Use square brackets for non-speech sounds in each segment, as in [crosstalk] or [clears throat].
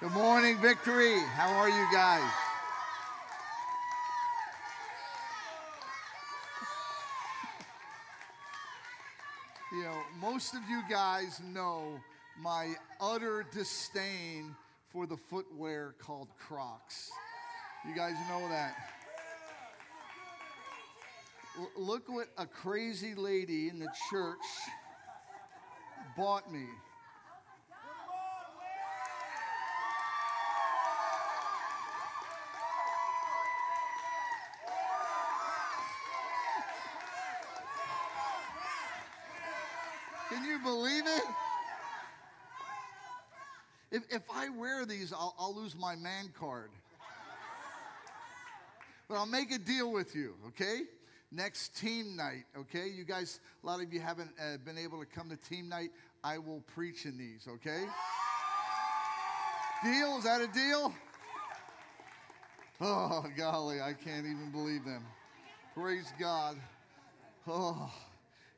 Good morning, Victory. How are you guys? You know, most of you guys know my utter disdain for the footwear called Crocs. You guys know that. L- look what a crazy lady in the church bought me. Can you believe it? If, if I wear these, I'll, I'll lose my man card. But I'll make a deal with you, okay? Next team night, okay? You guys, a lot of you haven't uh, been able to come to team night. I will preach in these, okay? Deal? Is that a deal? Oh, golly, I can't even believe them. Praise God. Oh,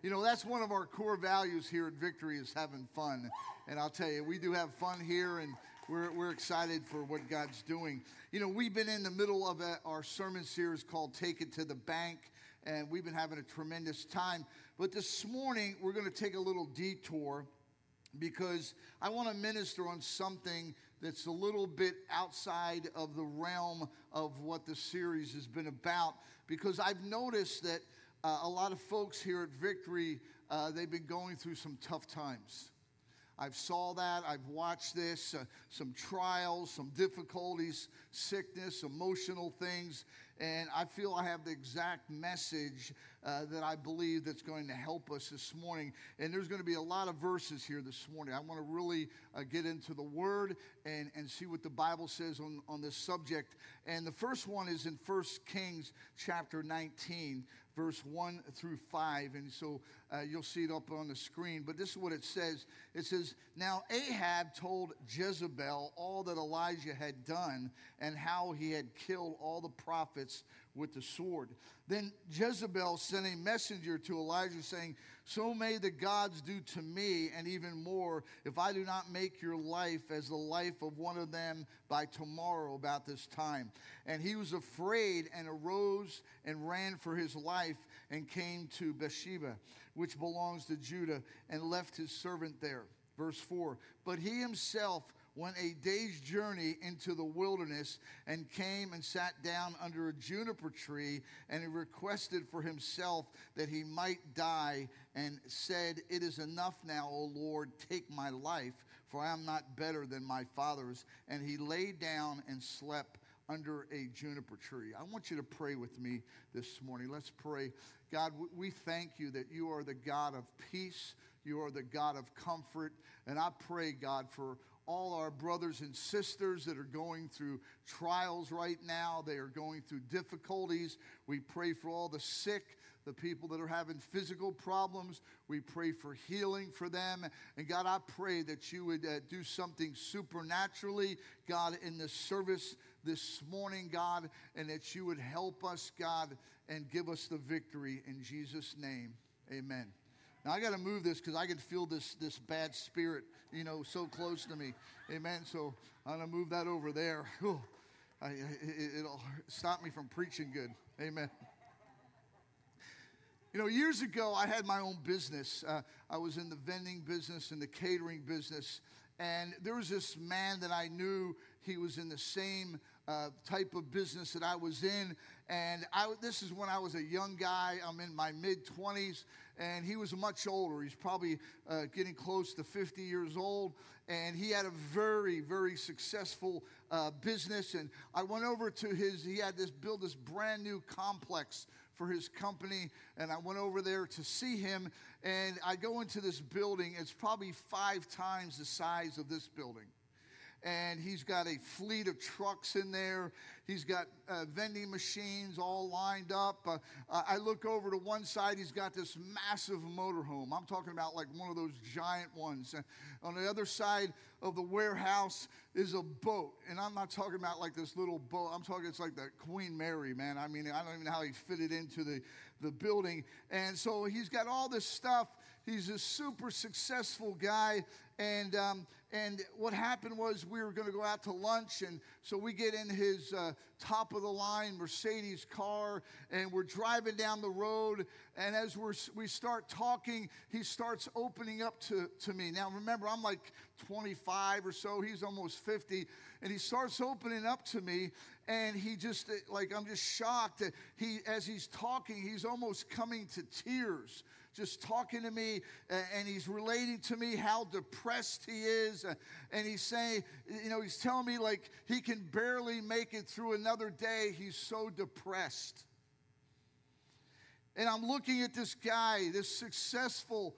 you know, that's one of our core values here at Victory is having fun. And I'll tell you, we do have fun here and we're, we're excited for what God's doing. You know, we've been in the middle of a, our sermon series called Take It to the Bank, and we've been having a tremendous time. But this morning, we're going to take a little detour because I want to minister on something that's a little bit outside of the realm of what the series has been about. Because I've noticed that uh, a lot of folks here at Victory, uh, they've been going through some tough times. I've saw that. I've watched this. Uh, some trials, some difficulties, sickness, emotional things, and I feel I have the exact message uh, that I believe that's going to help us this morning. And there's going to be a lot of verses here this morning. I want to really uh, get into the Word and, and see what the Bible says on, on this subject. And the first one is in 1 Kings chapter 19 verse 1 through 5. And so uh, you'll see it up on the screen. But this is what it says it says, Now Ahab told Jezebel all that Elijah had done and how he had killed all the prophets with the sword. Then Jezebel sent a messenger to Elijah saying, So may the gods do to me, and even more, if I do not make your life as the life of one of them by tomorrow about this time. And he was afraid and arose and ran for his life and came to Beersheba, which belongs to Judah, and left his servant there. Verse 4 But he himself went a day's journey into the wilderness and came and sat down under a juniper tree and he requested for himself that he might die and said, It is enough now, O Lord, take my life, for I am not better than my fathers. And he lay down and slept under a juniper tree. I want you to pray with me this morning. Let's pray. God, we thank you that you are the God of peace. You are the God of comfort. And I pray, God, for all our brothers and sisters that are going through trials right now. They are going through difficulties. We pray for all the sick, the people that are having physical problems. We pray for healing for them. And God, I pray that you would uh, do something supernaturally, God, in this service this morning, God, and that you would help us, God, and give us the victory in Jesus' name. Amen. Now I got to move this because I can feel this this bad spirit, you know, so close to me. Amen. So I'm gonna move that over there. Whew. I, it, it'll stop me from preaching good. Amen. You know, years ago, I had my own business. Uh, I was in the vending business and the catering business. And there was this man that I knew, he was in the same uh, type of business that I was in. And I, this is when I was a young guy. I'm in my mid 20s, and he was much older. He's probably uh, getting close to 50 years old. And he had a very, very successful uh, business. And I went over to his, he had this build this brand new complex for his company. And I went over there to see him. And I go into this building, it's probably five times the size of this building and he's got a fleet of trucks in there. He's got uh, vending machines all lined up. Uh, I look over to one side, he's got this massive motorhome. I'm talking about like one of those giant ones. And on the other side of the warehouse is a boat. And I'm not talking about like this little boat, I'm talking it's like the Queen Mary, man. I mean, I don't even know how he fitted into the, the building. And so he's got all this stuff he's a super successful guy. And, um, and what happened was we were going to go out to lunch. And so we get in his uh, top of the line Mercedes car and we're driving down the road. And as we're, we start talking, he starts opening up to, to me. Now, remember, I'm like 25 or so, he's almost 50. And he starts opening up to me and he just like i'm just shocked that he as he's talking he's almost coming to tears just talking to me and he's relating to me how depressed he is and he's saying you know he's telling me like he can barely make it through another day. He's so depressed. And i'm looking at this guy this successful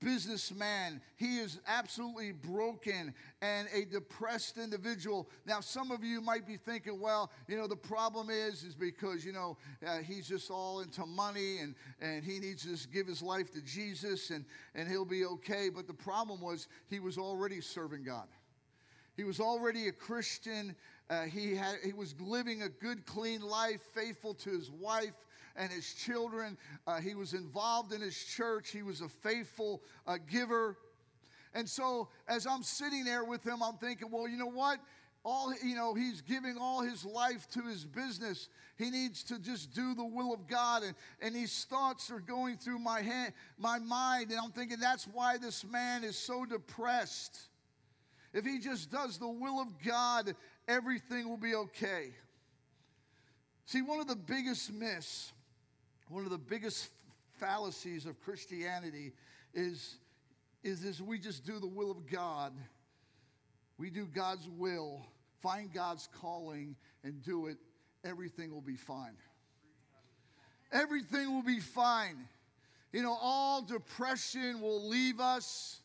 businessman. He is absolutely broken and a depressed individual. Now, some of you might be thinking, well, you know, the problem is, is because, you know, uh, he's just all into money and, and he needs to just give his life to Jesus and, and he'll be okay. But the problem was he was already serving God. He was already a Christian. Uh, he, had, he was living a good, clean life, faithful to his wife and his children. Uh, he was involved in his church. He was a faithful uh, giver. And so, as I'm sitting there with him, I'm thinking, well, you know what? all you know he's giving all his life to his business he needs to just do the will of god and, and these thoughts are going through my head my mind and i'm thinking that's why this man is so depressed if he just does the will of god everything will be okay see one of the biggest myths one of the biggest fallacies of Christianity is, is, is we just do the will of God. We do God's will, find God's calling, and do it. Everything will be fine. Everything will be fine. You know, all depression will leave us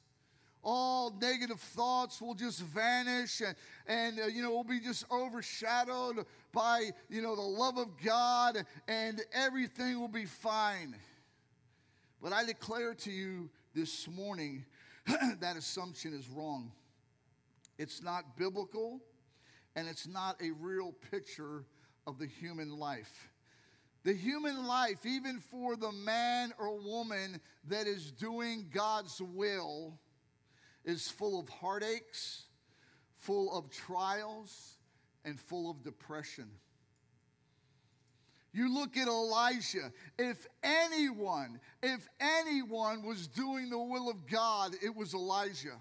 all negative thoughts will just vanish and, and uh, you know, we'll be just overshadowed by, you know, the love of God and everything will be fine. But I declare to you this morning [clears throat] that assumption is wrong. It's not biblical and it's not a real picture of the human life. The human life, even for the man or woman that is doing God's will, is full of heartaches, full of trials, and full of depression. You look at Elijah. If anyone, if anyone was doing the will of God, it was Elijah.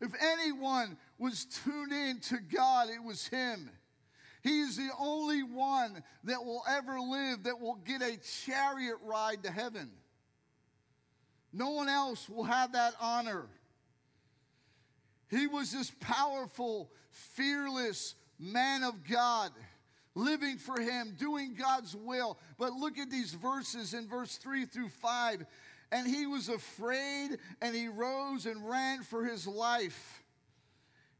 If anyone was tuned in to God, it was him. He is the only one that will ever live that will get a chariot ride to heaven. No one else will have that honor. He was this powerful, fearless man of God, living for Him, doing God's will. But look at these verses in verse 3 through 5. And he was afraid, and he rose and ran for his life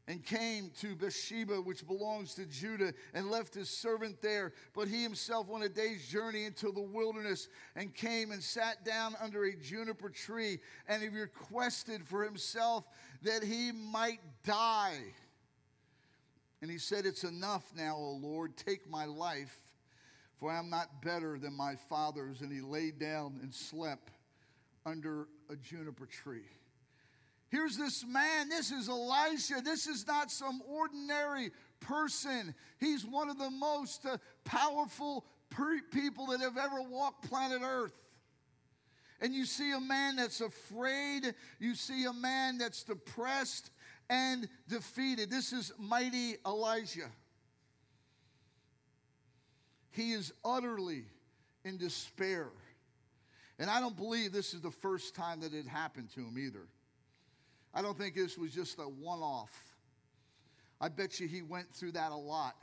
and came to Beersheba, which belongs to Judah, and left his servant there. But he himself went a day's journey into the wilderness and came and sat down under a juniper tree, and he requested for himself that he might die. And he said, It's enough now, O Lord, take my life, for I am not better than my fathers. And he lay down and slept under a juniper tree. Here's this man. This is Elisha. This is not some ordinary person. He's one of the most uh, powerful people that have ever walked planet Earth. And you see a man that's afraid, you see a man that's depressed and defeated. This is mighty Elijah. He is utterly in despair. And I don't believe this is the first time that it happened to him either. I don't think this was just a one off. I bet you he went through that a lot.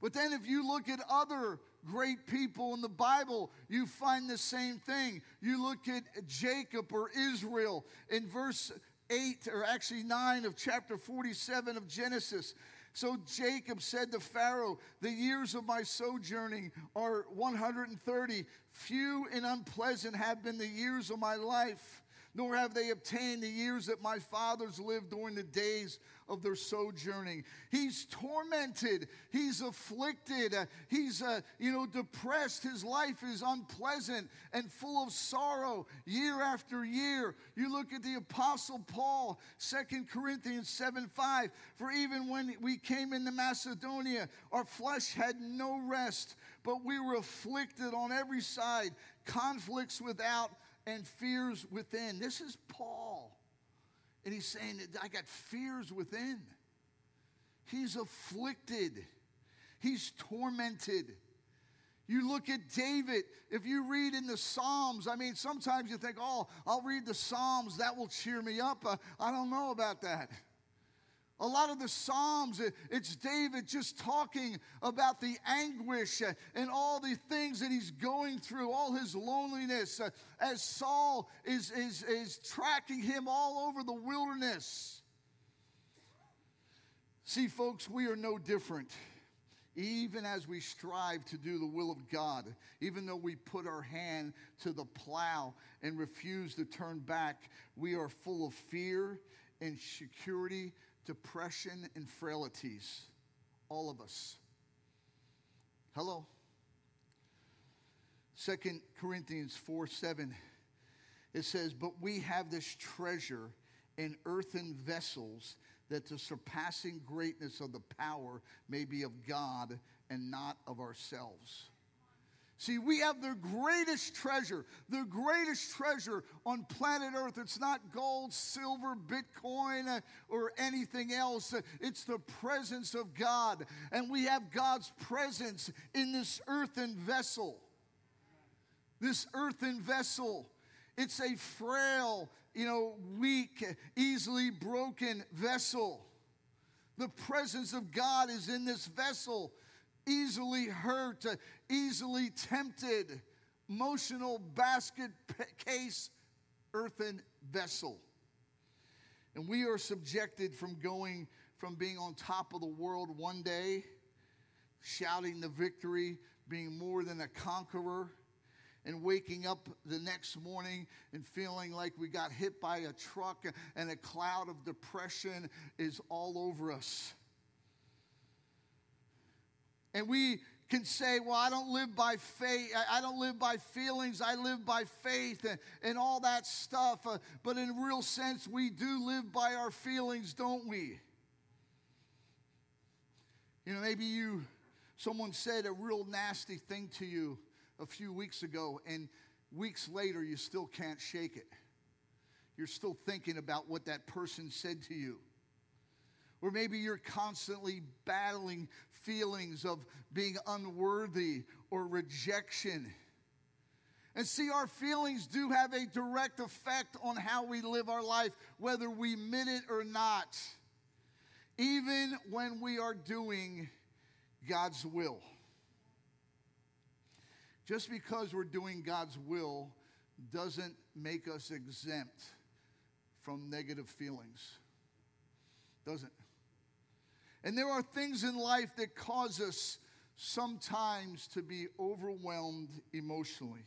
But then, if you look at other great people in the Bible, you find the same thing. You look at Jacob or Israel in verse 8, or actually 9 of chapter 47 of Genesis. So Jacob said to Pharaoh, The years of my sojourning are 130. Few and unpleasant have been the years of my life nor have they obtained the years that my fathers lived during the days of their sojourning. He's tormented, he's afflicted, uh, he's, uh, you know, depressed. His life is unpleasant and full of sorrow year after year. You look at the Apostle Paul, Second Corinthians 7 5. For even when we came into Macedonia, our flesh had no rest, but we were afflicted on every side, conflicts without and fears within. This is Paul. And he's saying I got fears within. He's afflicted, he's tormented. You look at David, if you read in the Psalms, I mean, sometimes you think, oh, I'll read the Psalms, that will cheer me up. Uh, I don't know about that. A lot of the Psalms, it's David just talking about the anguish and all the things that he's going through, all his loneliness, uh, as Saul is, is, is tracking him all over the wilderness. See, folks, we are no different. Even as we strive to do the will of God, even though we put our hand to the plow and refuse to turn back, we are full of fear, and insecurity, depression, and frailties. All of us. Hello. Second Corinthians 4 7. It says, But we have this treasure in earthen vessels, that the surpassing greatness of the power may be of God and not of ourselves. See, we have the greatest treasure, the greatest treasure on planet Earth. It's not gold, silver, Bitcoin, uh, or anything else. It's the presence of God. And we have God's presence in this earthen vessel. This earthen vessel. It's a frail, you know, weak, easily broken vessel. The presence of God is in this vessel easily hurt, easily tempted, emotional basket case, earthen vessel. And we are subjected from going from being on top of the world one day, shouting the victory, being more than a conqueror, and waking up the next morning and feeling like we got hit by a truck and a cloud of depression is all over us. And we can say, well, I don't live by faith. I don't live by feelings. I live by faith and, and all that stuff. Uh, but in real sense, we do live by our feelings, don't we? You know, maybe you, someone said a real nasty thing to you a few weeks ago, and weeks later, you still can't shake it. You're still thinking about what that person said to you. Or maybe you're constantly battling feelings of being unworthy or rejection. And see, our feelings do have a direct effect on how we live our life, whether we admit it or not, even when we are doing God's will. Just because we're doing God's will doesn't make us exempt from negative feelings. Doesn't. And there are things in life that cause us sometimes to be overwhelmed emotionally.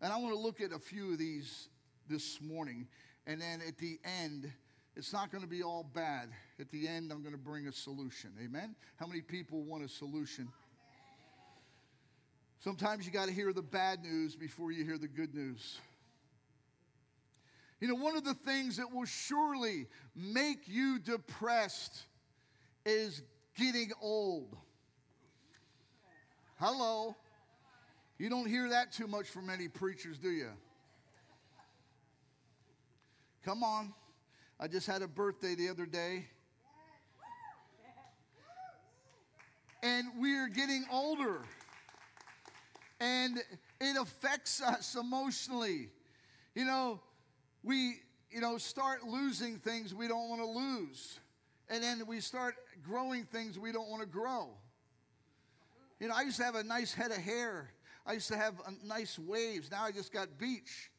And I want to look at a few of these this morning. And then at the end, it's not going to be all bad. At the end, I'm going to bring a solution. Amen? How many people want a solution? Sometimes you got to hear the bad news before you hear the good news. You know, one of the things that will surely make you depressed is getting old. Hello. You don't hear that too much from many preachers, do you? Come on. I just had a birthday the other day. And we're getting older. And it affects us emotionally. You know, we, you know, start losing things we don't want to lose and then we start growing things we don't want to grow. You know, I used to have a nice head of hair. I used to have uh, nice waves. Now I just got beach.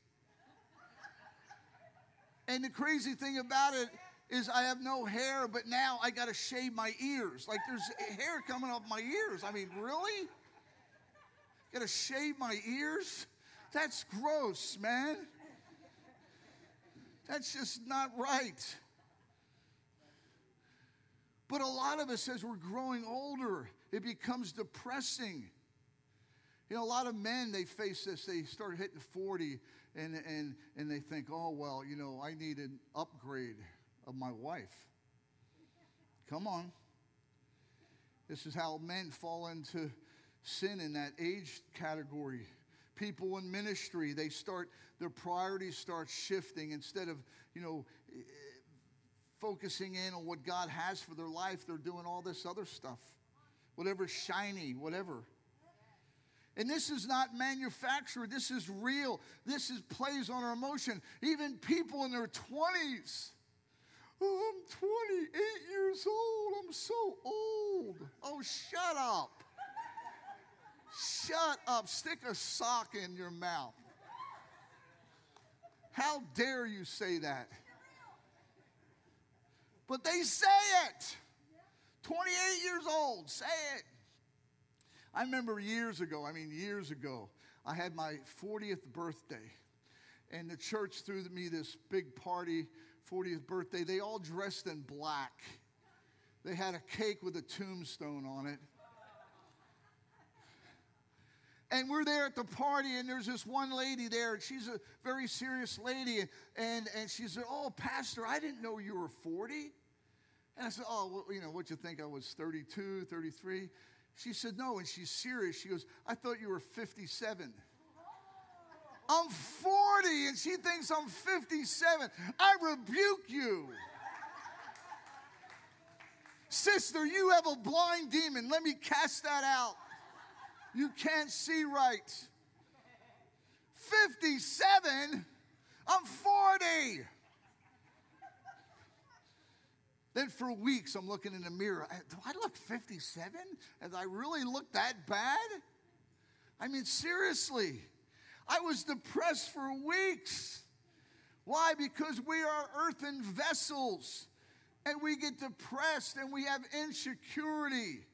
And the crazy thing about it is I have no hair, but now I got to shave my ears. Like there's hair coming off my ears. I mean, really? Got to shave my ears? That's gross, man. That's just not right. But a lot of us, as we're growing older, it becomes depressing. You know, a lot of men, they face this. They start hitting 40 and, and, and they think, oh, well, you know, I need an upgrade of my wife. Come on. This is how men fall into sin in that age category. People in ministry, they start, their priorities start shifting instead of, you know, focusing in on what God has for their life, they're doing all this other stuff. Whatever shiny, whatever. And this is not manufactured. This is real. This is plays on our emotion. Even people in their 20s. Oh, I'm 28 years old. I'm so old. Oh, shut up. Shut up. Stick a sock in your mouth. How dare you say that? But they say it. 28 years old, say it. I remember years ago, I mean, years ago, I had my 40th birthday, and the church threw me this big party, 40th birthday. They all dressed in black. They had a cake with a tombstone on it. And we're there at the party, and there's this one lady there, and she's a very serious lady. And, and she said, Oh, Pastor, I didn't know you were 40. And I said, Oh, well, you know, what you think I was 32, 33? She said, No, and she's serious. She goes, I thought you were 57. I'm 40 and she thinks I'm 57. I rebuke you. Sister, you have a blind demon. Let me cast that out. You can't see right. 57? I'm 40. Then for weeks, I'm looking in the mirror. Do I look 57? As I really look that bad? I mean, seriously, I was depressed for weeks. Why? Because we are earthen vessels and we get depressed and we have insecurity.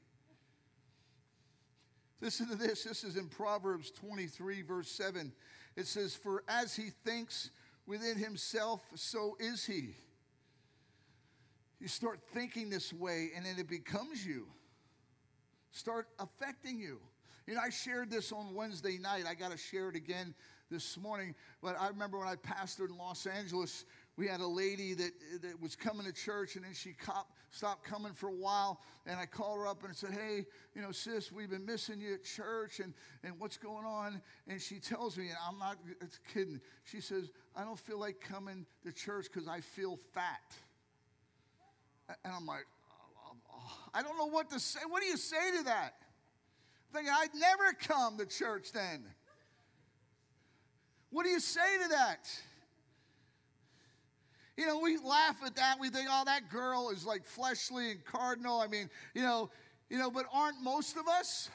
Listen to this. This is in Proverbs 23, verse 7. It says, For as he thinks within himself, so is he. You start thinking this way, and then it becomes you. Start affecting you. You know, I shared this on Wednesday night. I got to share it again this morning. But I remember when I pastored in Los Angeles, we had a lady that, that was coming to church, and then she cop, stopped coming for a while. And I called her up and said, Hey, you know, sis, we've been missing you at church, and, and what's going on? And she tells me, and I'm not kidding, she says, I don't feel like coming to church because I feel fat. And I'm like, oh, I don't know what to say. What do you say to that? Thinking I'd never come to church then. What do you say to that? You know, we laugh at that. We think, oh, that girl is like fleshly and cardinal. I mean, you know, you know, but aren't most of us?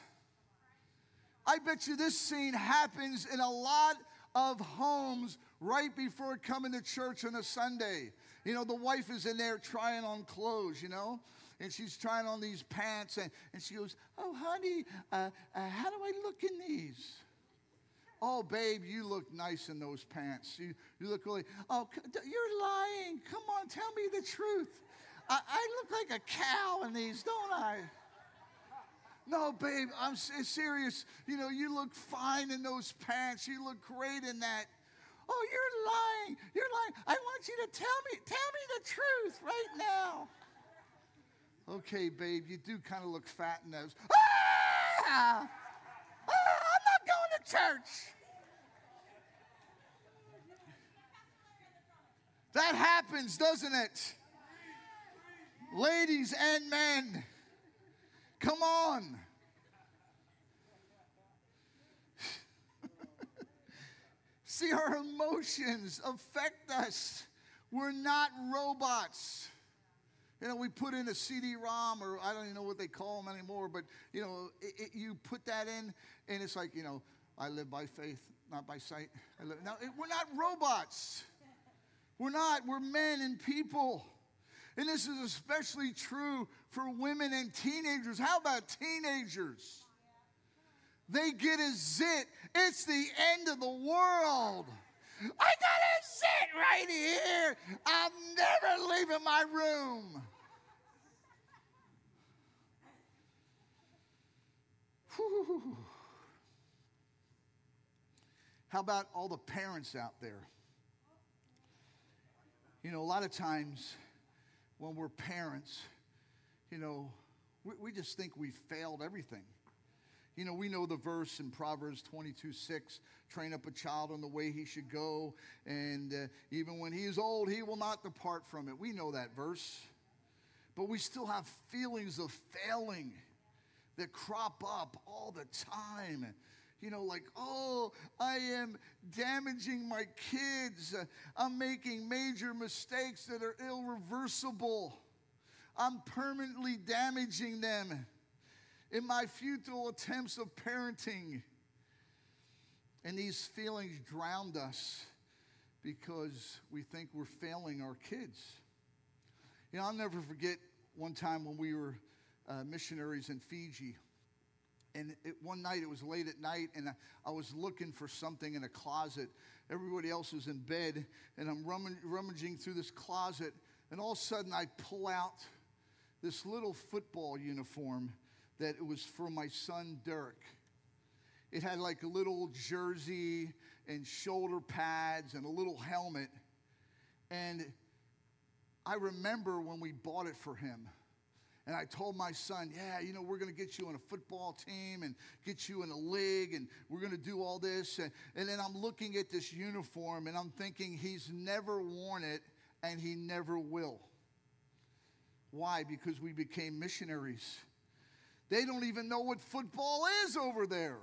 I bet you this scene happens in a lot of homes right before coming to church on a Sunday. You know, the wife is in there trying on clothes, you know, and she's trying on these pants, and, and she goes, Oh, honey, uh, uh, how do I look in these? Oh, babe, you look nice in those pants. You, you look really, oh, you're lying. Come on, tell me the truth. I, I look like a cow in these, don't I? No, babe, I'm serious. You know, you look fine in those pants. You look great in that. Oh, you're lying. You're lying. I want you to tell me, tell me the truth right now. Okay, babe, you do kind of look fat in those. Ah! ah! I'm not going to church. That happens, doesn't it? Ladies and men, come on. See, our emotions affect us. We're not robots. You know, we put in a CD-ROM, or I don't even know what they call them anymore, but you know, it, it, you put that in, and it's like, you know, I live by faith, not by sight. Now, it, we're not robots. We're not. We're men and people. And this is especially true for women and teenagers. How about teenagers? They get a zit. It's the end of the world. I got a zit right here. I'm never leaving my room. How about all the parents out there? You know, a lot of times when we're parents, you know, we, we just think we failed everything. You know, we know the verse in Proverbs 22 6 train up a child on the way he should go, and uh, even when he is old, he will not depart from it. We know that verse. But we still have feelings of failing that crop up all the time. You know, like, oh, I am damaging my kids. I'm making major mistakes that are irreversible. I'm permanently damaging them in my futile attempts of parenting. And these feelings drowned us because we think we're failing our kids. You know, I'll never forget one time when we were uh, missionaries in Fiji. And it, one night, it was late at night, and I, I, was looking for something in a closet. Everybody else was in bed, and I'm rummaging through this closet, and all of a sudden, I pull out this little football uniform that it was for my son Dirk. It had like a little jersey and shoulder pads and a little helmet. And I remember when we bought it for him. And I told my son, yeah, you know, we're going to get you on a football team and get you in a league and we're going to do all this. And, and then I'm looking at this uniform and I'm thinking he's never worn it and he never will. Why? Because we became missionaries. They don't even know what football is over there.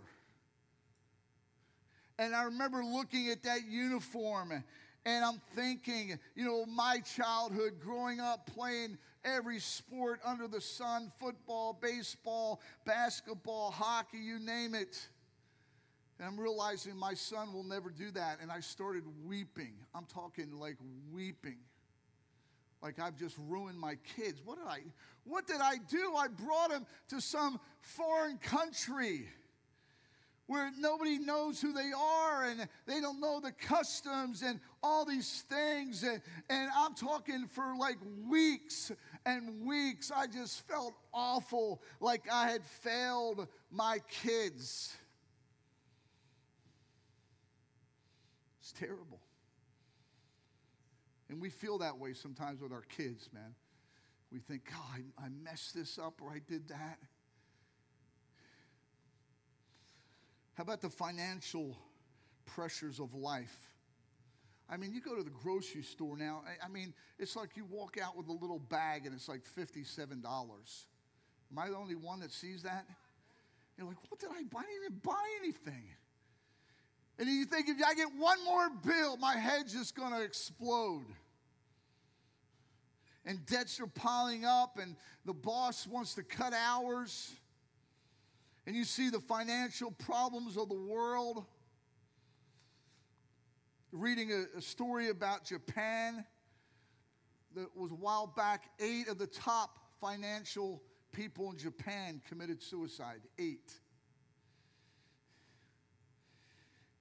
And I remember looking at that uniform and I'm thinking, you know, my childhood growing up playing every sport under the sun football, baseball, basketball, hockey, you name it. And I'm realizing my son will never do that. And I started weeping. I'm talking like weeping like I've just ruined my kids. What did I what did I do? I brought him to some foreign country where nobody knows who they are and they don't know the customs and all these things and, and I'm talking for like weeks and weeks I just felt awful like I had failed my kids. It's terrible. And we feel that way sometimes with our kids, man. We think, God, I, I messed this up or I did that. How about the financial pressures of life? I mean, you go to the grocery store now, I, mean, it's like you walk out with a little bag and it's like $57. Am I the only one that sees that? You're like, what did I buy? I didn't even buy anything. And you think if I get one more bill, my head's just going to explode and debts are piling up, and the boss wants to cut hours, and you see the financial problems of the world. Reading a, a story about Japan that was a while back, eight of the top financial people in Japan committed suicide. Eight.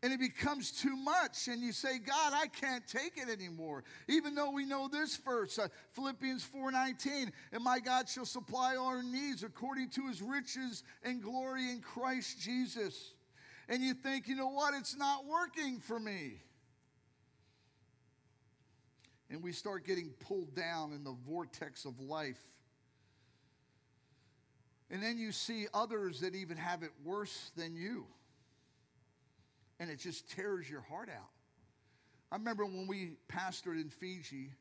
And it becomes too much and you say god i can't take it anymore. Even though we know this verse uh, philippians 4.19 and my god shall supply all our needs according to his riches and glory in christ jesus. And you think you know what? It's not working for me. And we start getting pulled down in the vortex of life. And then you see others that even have it worse than you and it just tears your heart out. I remember when we pastored in Fiji,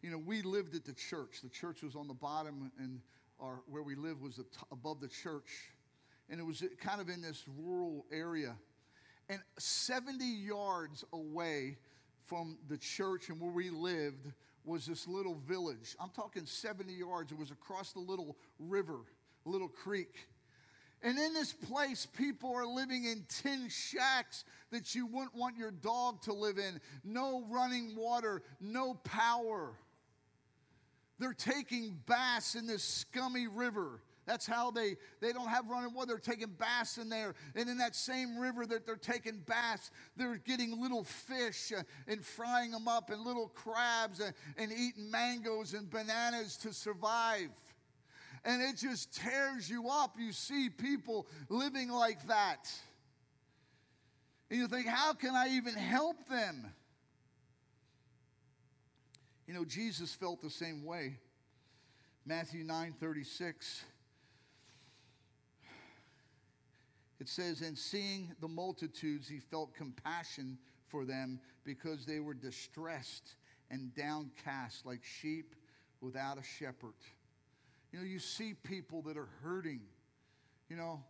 you know, we lived at the church. The church was on the bottom, and our, where we lived was above the church. And it was kind of in this rural area. And 70 yards away from the church and where we lived was this little village. I'm talking 70 yards. It was across the little river, little creek. And in this place, people are living in tin shacks that you wouldn't want your dog to live in. No running water, no power. They're taking baths in this scummy river That's how they, they don't have running water. They're taking baths in there. And in that same river that they're taking baths, they're getting little fish uh, and frying them up and little crabs and, and eating mangoes and bananas to survive. And it just tears you up. You see people living like that. And you think, how can I even help them? You know, Jesus felt the same way. Matthew 9 36. It says, And seeing the multitudes, he felt compassion for them because they were distressed and downcast like sheep without a shepherd. You know, you see people that are hurting. You know,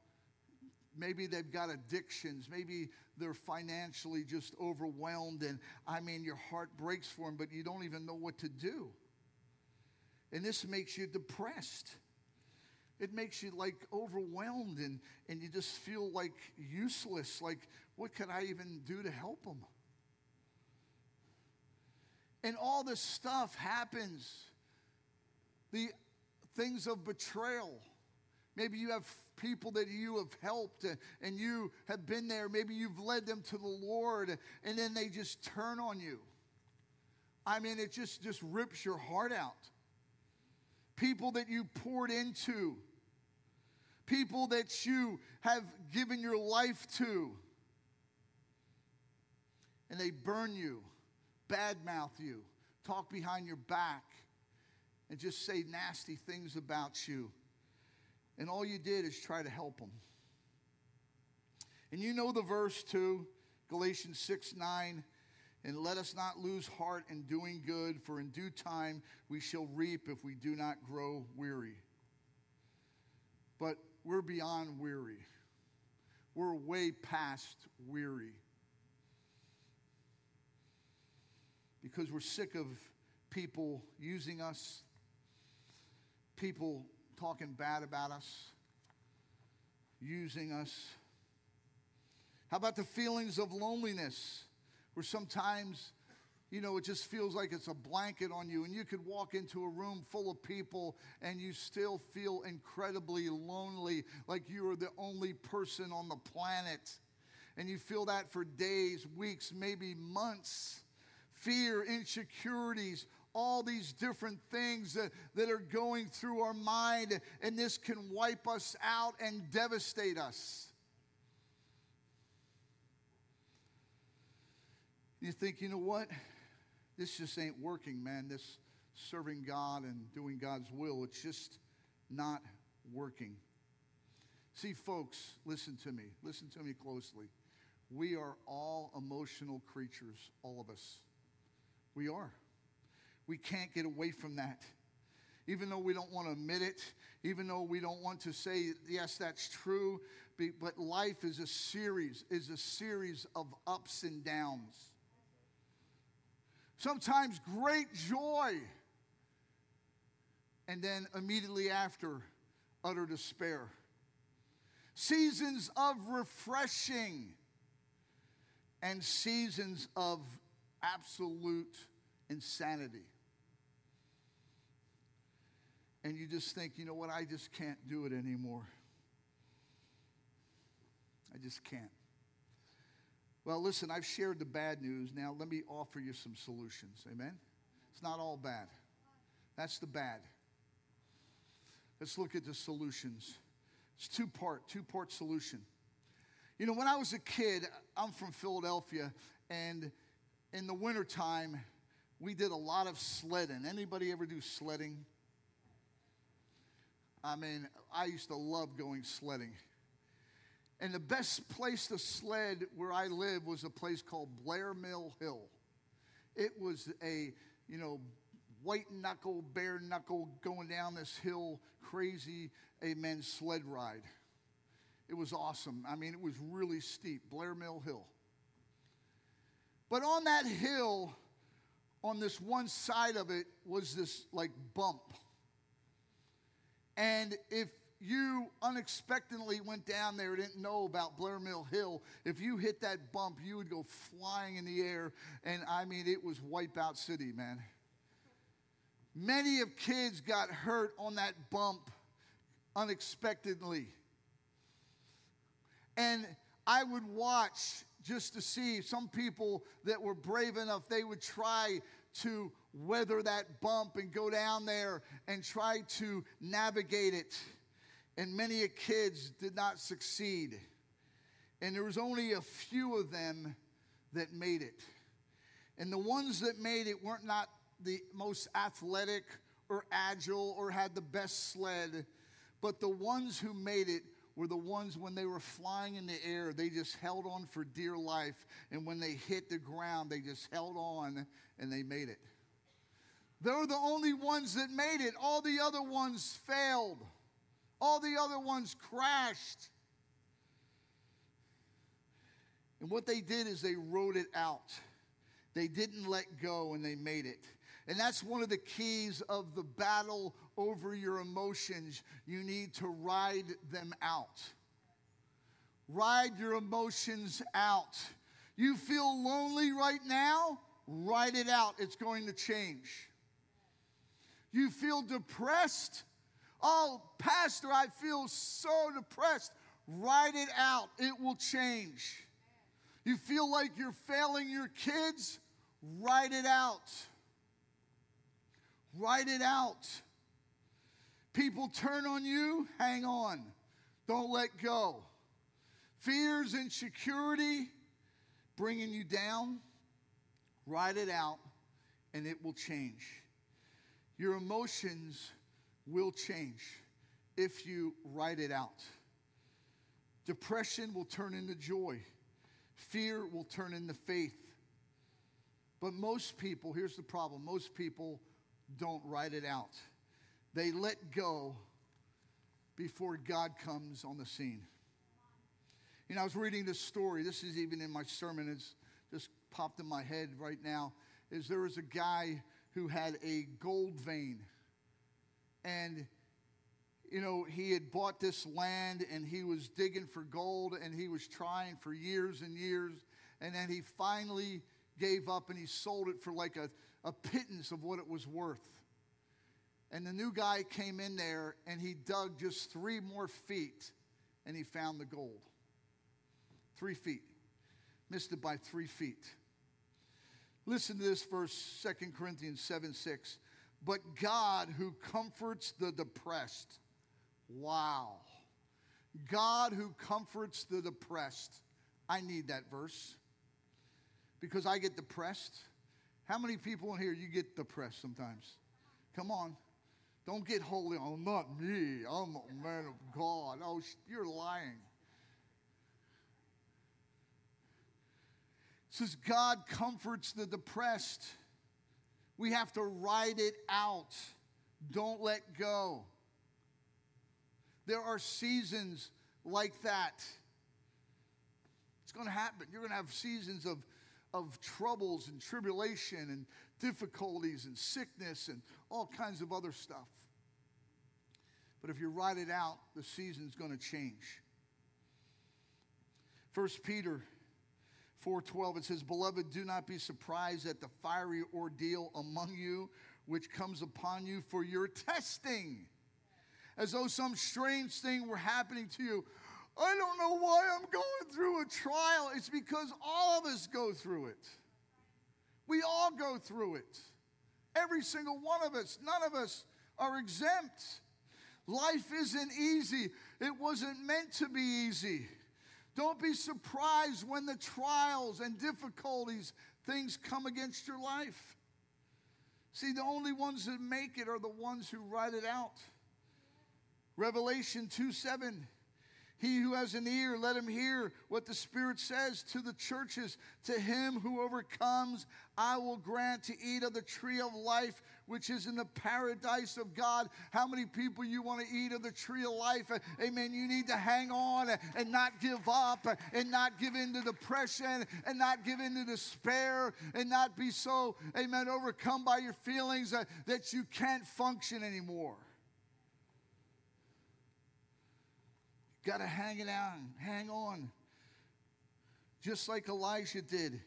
maybe they've got addictions. Maybe they're financially just overwhelmed. And I mean, your heart breaks for them, but you don't even know what to do. And this makes you depressed. It makes you like overwhelmed and, and you just feel like useless. Like, what can I even do to help them? And all this stuff happens. The things of betrayal. Maybe you have people that you have helped and you have been there. Maybe you've led them to the Lord and then they just turn on you. I mean, it just, just rips your heart out. People that you poured into people that you have given your life to, and they burn you, badmouth you, talk behind your back, and just say nasty things about you. And all you did is try to help them. And you know the verse too, Galatians 6 9. And let us not lose heart in doing good, for in due time we shall reap if we do not grow weary. But we're beyond weary. We're way past weary. Because we're sick of people using us, people talking bad about us, using us. How about the feelings of loneliness, where sometimes you know, it just feels like it's a blanket on you. And you could walk into a room full of people and you still feel incredibly lonely, like you are the only person on the planet. And you feel that for days, weeks, maybe months. Fear, insecurities, all these different things that, that are going through our mind, and this can wipe us out and devastate us. You think, you know what? this just ain't working, man. This serving God and doing God's will, it's just not working. See, folks, listen to me. Listen to me closely. We are all emotional creatures, all of us. We are. We can't get away from that. Even though we don't want to admit it, even though we don't want to say, yes, that's true, but life is a series, is a series of ups and downs sometimes great joy, and then immediately after, utter despair. Seasons of refreshing and seasons of absolute insanity. And you just think, you know what, I just can't do it anymore. I just can't. Well, listen, I've shared the bad news. Now let me offer you some solutions. Amen? It's not all bad. That's the bad. Let's look at the solutions. It's two part, two part solution. You know, when I was a kid, I'm from Philadelphia, and in the wintertime, we did a lot of sledding. Anybody ever do sledding? I mean, I used to love going sledding. And the best place to sled where I live was a place called Blair Mill Hill. It was a, you know, white knuckle, bare knuckle going down this hill, crazy, amen, sled ride. It was awesome. I mean, it was really steep, Blair Mill Hill. But on that hill, on this one side of it, was this like bump. And if you unexpectedly went down there, didn't know about Blair Mill Hill, if you hit that bump, you would go flying in the air. And I mean, it was Wipeout City, man. Many of kids got hurt on that bump unexpectedly. And I would watch just to see some people that were brave enough, they would try to weather that bump and go down there and try to navigate it. And many kids did not succeed. And there was only a few of them that made it. And the ones that made it weren't not the most athletic or agile or had the best sled, but the ones who made it were the ones when they were flying in the air, they just held on for dear life. And when they hit the ground, they just held on and they made it. They're the only ones that made it. All the other ones failed, all the other ones crashed. And what they did is they wrote it out. They didn't let go and they made it. And that's one of the keys of the battle over your emotions. You need to ride them out. Ride your emotions out. You feel lonely right now? Ride it out. It's going to change. You feel depressed? Oh, Pastor, I feel so depressed. Write it out. It will change. You feel like you're failing your kids? Write it out. Write it out. People turn on you, hang on. Don't let go. Fears, and insecurity, bringing you down, write it out, and it will change. Your emotions will change if you write it out. Depression will turn into joy, fear will turn into faith. But most people, here's the problem most people don't write it out. They let go before God comes on the scene. You know, I was reading this story. This is even in my sermon. It's just popped in my head right now. Is there was a guy who had a gold vein, and you know he had bought this land and he was digging for gold and he was trying for years and years, and then he finally gave up and he sold it for like a, a pittance of what it was worth. And the new guy came in there and he dug just three more feet and he found the gold. Three feet. Missed it by three feet. Listen to this verse, 2 Corinthians 7 6. But God who comforts the depressed. Wow. God who comforts the depressed. I need that verse because I get depressed. How many people in here you get depressed sometimes? Come on. Don't get holy. Oh, not me. I'm a man of God. Oh, you're lying. Says God comforts the depressed. We have to ride it out. Don't let go. There are seasons like that. It's going to happen. You're going to have seasons of, of troubles and tribulation and difficulties and sickness and all kinds of other stuff. But if you ride it out, the season's going to change. First Peter 4:12 it says, "Beloved, do not be surprised at the fiery ordeal among you which comes upon you for your testing, as though some strange thing were happening to you." I don't know why I'm going through a trial. It's because all of us go through it. We all go through it. Every single one of us. None of us are exempt. Life isn't easy. It wasn't meant to be easy. Don't be surprised when the trials and difficulties, things come against your life. See, the only ones that make it are the ones who write it out. Revelation 2 7 he who has an ear, let him hear what the Spirit says to the churches. To him who overcomes, I will grant to eat of the tree of life, which is in the paradise of God. How many people you want to eat of the tree of life? Amen. You need to hang on and not give up and not give in to depression and not give in to despair and not be so, amen, overcome by your feelings uh, that you can't function anymore. Got to hang it on, hang on. Just like Elijah did.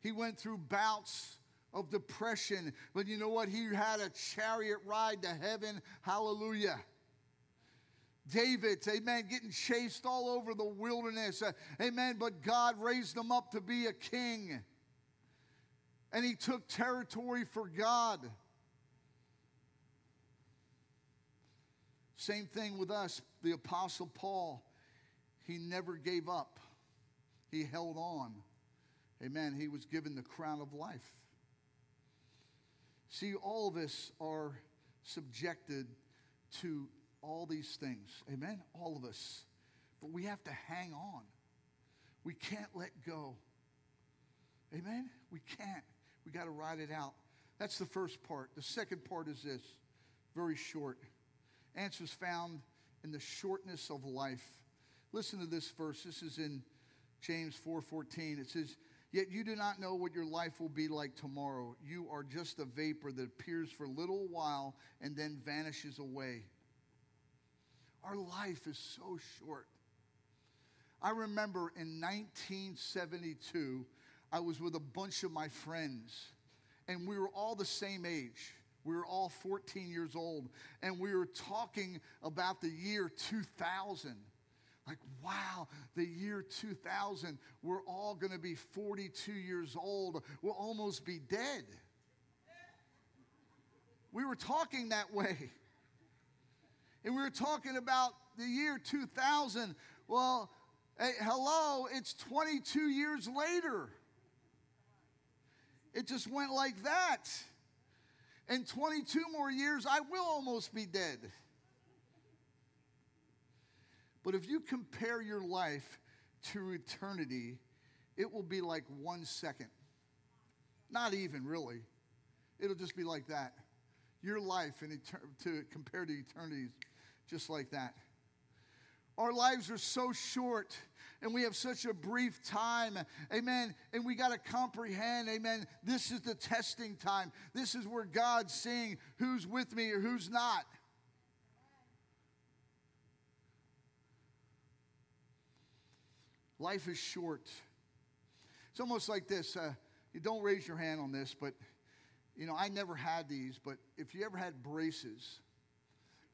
He went through bouts of depression, but you know what? He had a chariot ride to heaven. Hallelujah. David, amen, getting chased all over the wilderness, uh, amen, but God raised him up to be a king. And he took territory for God. Same thing with us, the Apostle Paul. He never gave up, he held on. Amen. He was given the crown of life. See, all of us are subjected to all these things. Amen? All of us. But we have to hang on. We can't let go. Amen? We can't. We got to ride it out. That's the first part. The second part is this very short. Answers found in the shortness of life. Listen to this verse. This is in James 4:14. It says, "Yet you do not know what your life will be like tomorrow. You are just a vapor that appears for a little while and then vanishes away." Our life is so short. I remember in 1972, I was with a bunch of my friends, and we were all the same age. We were all 14 years old, and we were talking about the year 2000. Like, wow, the year 2000, we're all going to be 42 years old. We'll almost be dead. We were talking that way. And we were talking about the year 2000. Well, hey, hello, it's 22 years later. It just went like that. In 22 more years, I will almost be dead. But if you compare your life to eternity, it will be like one second. Not even really. It'll just be like that. Your life in etern- to compare to eternity just like that. Our lives are so short and we have such a brief time. Amen. And we got to comprehend, amen. This is the testing time. This is where God's seeing who's with me or who's not. Life is short. It's almost like this. Uh, you don't raise your hand on this, but you know, I never had these, but if you ever had braces,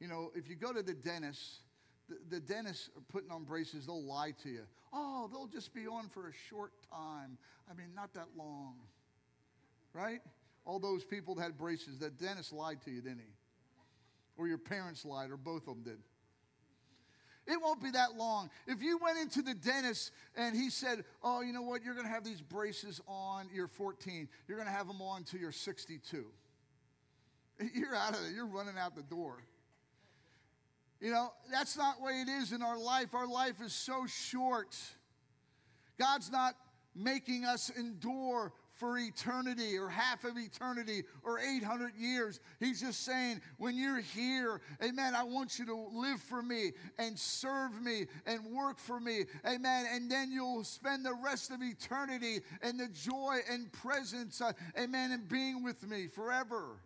you know, if you go to the dentist, the, the dentists are putting on braces, they'll lie to you. Oh, they'll just be on for a short time. I mean, not that long. Right? All those people that had braces, the dentist lied to you, didn't he? Or your parents lied, or both of them did. It won't be that long. If you went into the dentist and he said, Oh, you know what? You're going to have these braces on, you're 14. You're going to have them on till you're 62. [laughs] You're out of there. You're running out the door. You know, that's not the way it is in our life. Our life is so short. God's not making us endure for eternity or half of eternity or 800 years. He's just saying, when you're here, amen, I want you to live for me and serve me and work for me, amen. And then you'll spend the rest of eternity in the joy and presence, uh, amen, and being with me forever.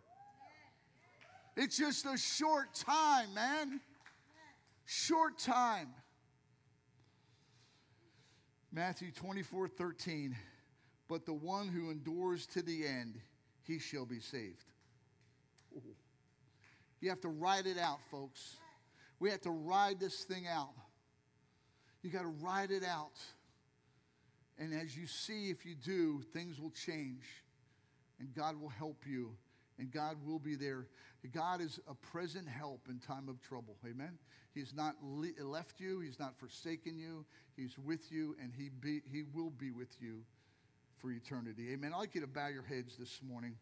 It's just a short time, man. Short time. Matthew 24 13. But the one who endures to the end, he shall be saved. You have to ride it out, folks. We have to ride this thing out. You got to ride it out. And as you see, if you do, things will change. And God will help you. And God will be there. God is a present help in time of trouble. Amen. He's not le- left you. He's not forsaken you. He's with you, and he, be, he will be with you for eternity. Amen. I'd like you to bow your heads this morning.